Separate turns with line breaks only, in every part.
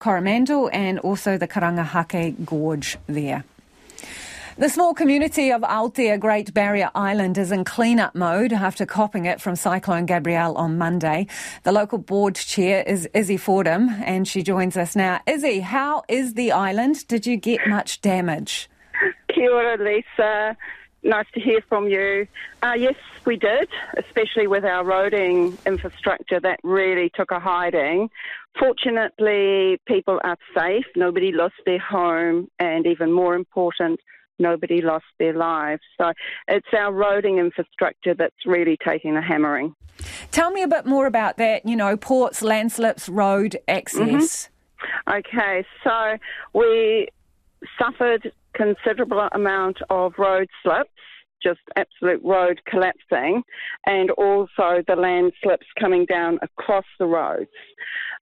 Coromandel and also the Karangahake Gorge there. The small community of Aotea Great Barrier Island is in clean-up mode after copping it from Cyclone Gabrielle on Monday. The local board chair is Izzy Fordham and she joins us now. Izzy, how is the island? Did you get much damage?
Kia ora, Lisa. Nice to hear from you. Uh, yes, we did, especially with our roading infrastructure that really took a hiding. Fortunately, people are safe. Nobody lost their home, and even more important, nobody lost their lives. So it's our roading infrastructure that's really taking a hammering.
Tell me a bit more about that, you know, ports, landslips, road access.
Mm-hmm. Okay, so we suffered considerable amount of road slips just absolute road collapsing, and also the landslips coming down across the roads.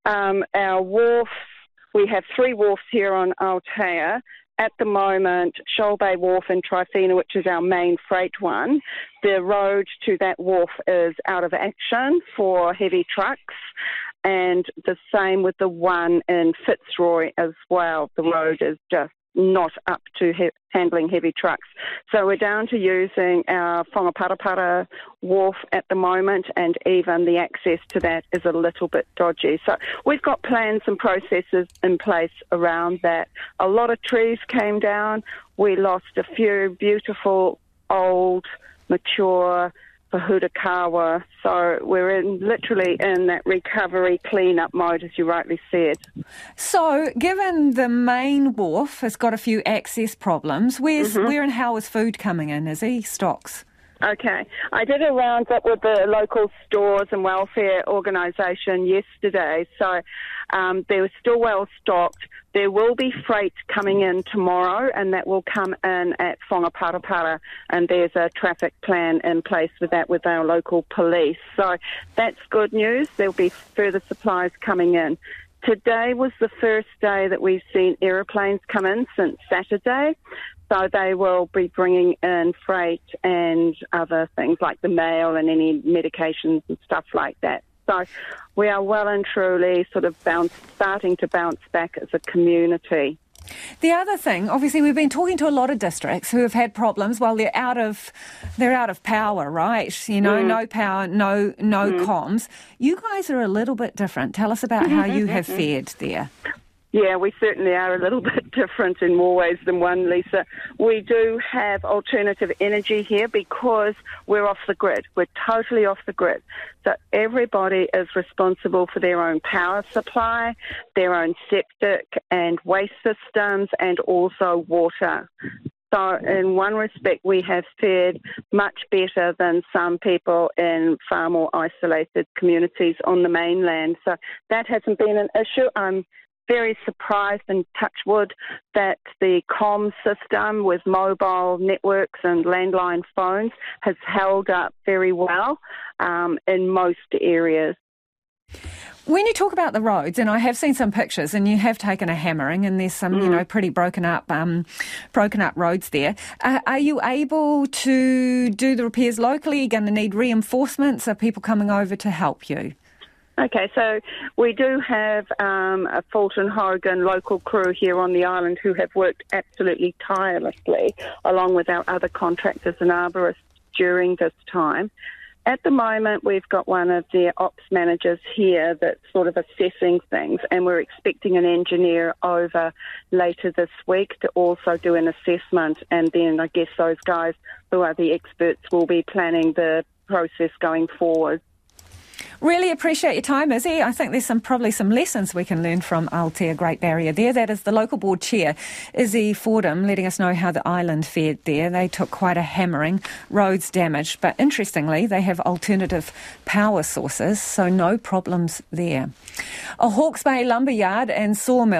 Um, our wharfs, we have three wharfs here on Aotea at the moment, Shoal Bay Wharf in Tryphena, which is our main freight one, the road to that wharf is out of action for heavy trucks. And the same with the one in Fitzroy as well. The road is just not up to he- handling heavy trucks. So we're down to using our Whangaparapara wharf at the moment, and even the access to that is a little bit dodgy. So we've got plans and processes in place around that. A lot of trees came down. We lost a few beautiful, old, mature pōhutukawa. So we're in literally in that recovery clean-up mode, as you rightly said.
So, given the main wharf has got a few access problems, where's mm-hmm. where and how is food coming in? Is he stocks?
Okay. I did a roundup with the local stores and welfare organisation yesterday, so um, they were still well stocked. There will be freight coming in tomorrow, and that will come in at Whangaparapara, and there's a traffic plan in place with that with our local police. So that's good news. There'll be further supplies coming in. Today was the first day that we've seen aeroplanes come in since Saturday. So they will be bringing in freight and other things like the mail and any medications and stuff like that. So we are well and truly sort of bounce, starting to bounce back as a community.
The other thing, obviously, we've been talking to a lot of districts who have had problems while they're out of they're out of power, right? You know, mm. no power, no no mm. comms. You guys are a little bit different. Tell us about how you have fared there.
Yeah, we certainly are a little bit different in more ways than one, Lisa. We do have alternative energy here because we're off the grid. We're totally off the grid. So everybody is responsible for their own power supply, their own septic and waste systems, and also water. So, in one respect, we have fared much better than some people in far more isolated communities on the mainland. So, that hasn't been an issue. I'm very surprised and touch wood that the com system with mobile networks and landline phones has held up very well um, in most areas.
When you talk about the roads, and I have seen some pictures, and you have taken a hammering, and there's some, mm. you know, pretty broken up, um, broken up roads there. Uh, are you able to do the repairs locally? Are you going to need reinforcements? Are people coming over to help you?
Okay, so we do have um, a Fulton Hogan local crew here on the island who have worked absolutely tirelessly, along with our other contractors and arborists during this time. At the moment, we've got one of their ops managers here that's sort of assessing things, and we're expecting an engineer over later this week to also do an assessment. And then I guess those guys who are the experts will be planning the process going forward.
Really appreciate your time, Izzy. I think there's some probably some lessons we can learn from Aotea Great Barrier there. That is the local board chair, Izzy Fordham, letting us know how the island fared there. They took quite a hammering, roads damaged, but interestingly, they have alternative power sources, so no problems there. A Hawke's Bay lumberyard and sawmill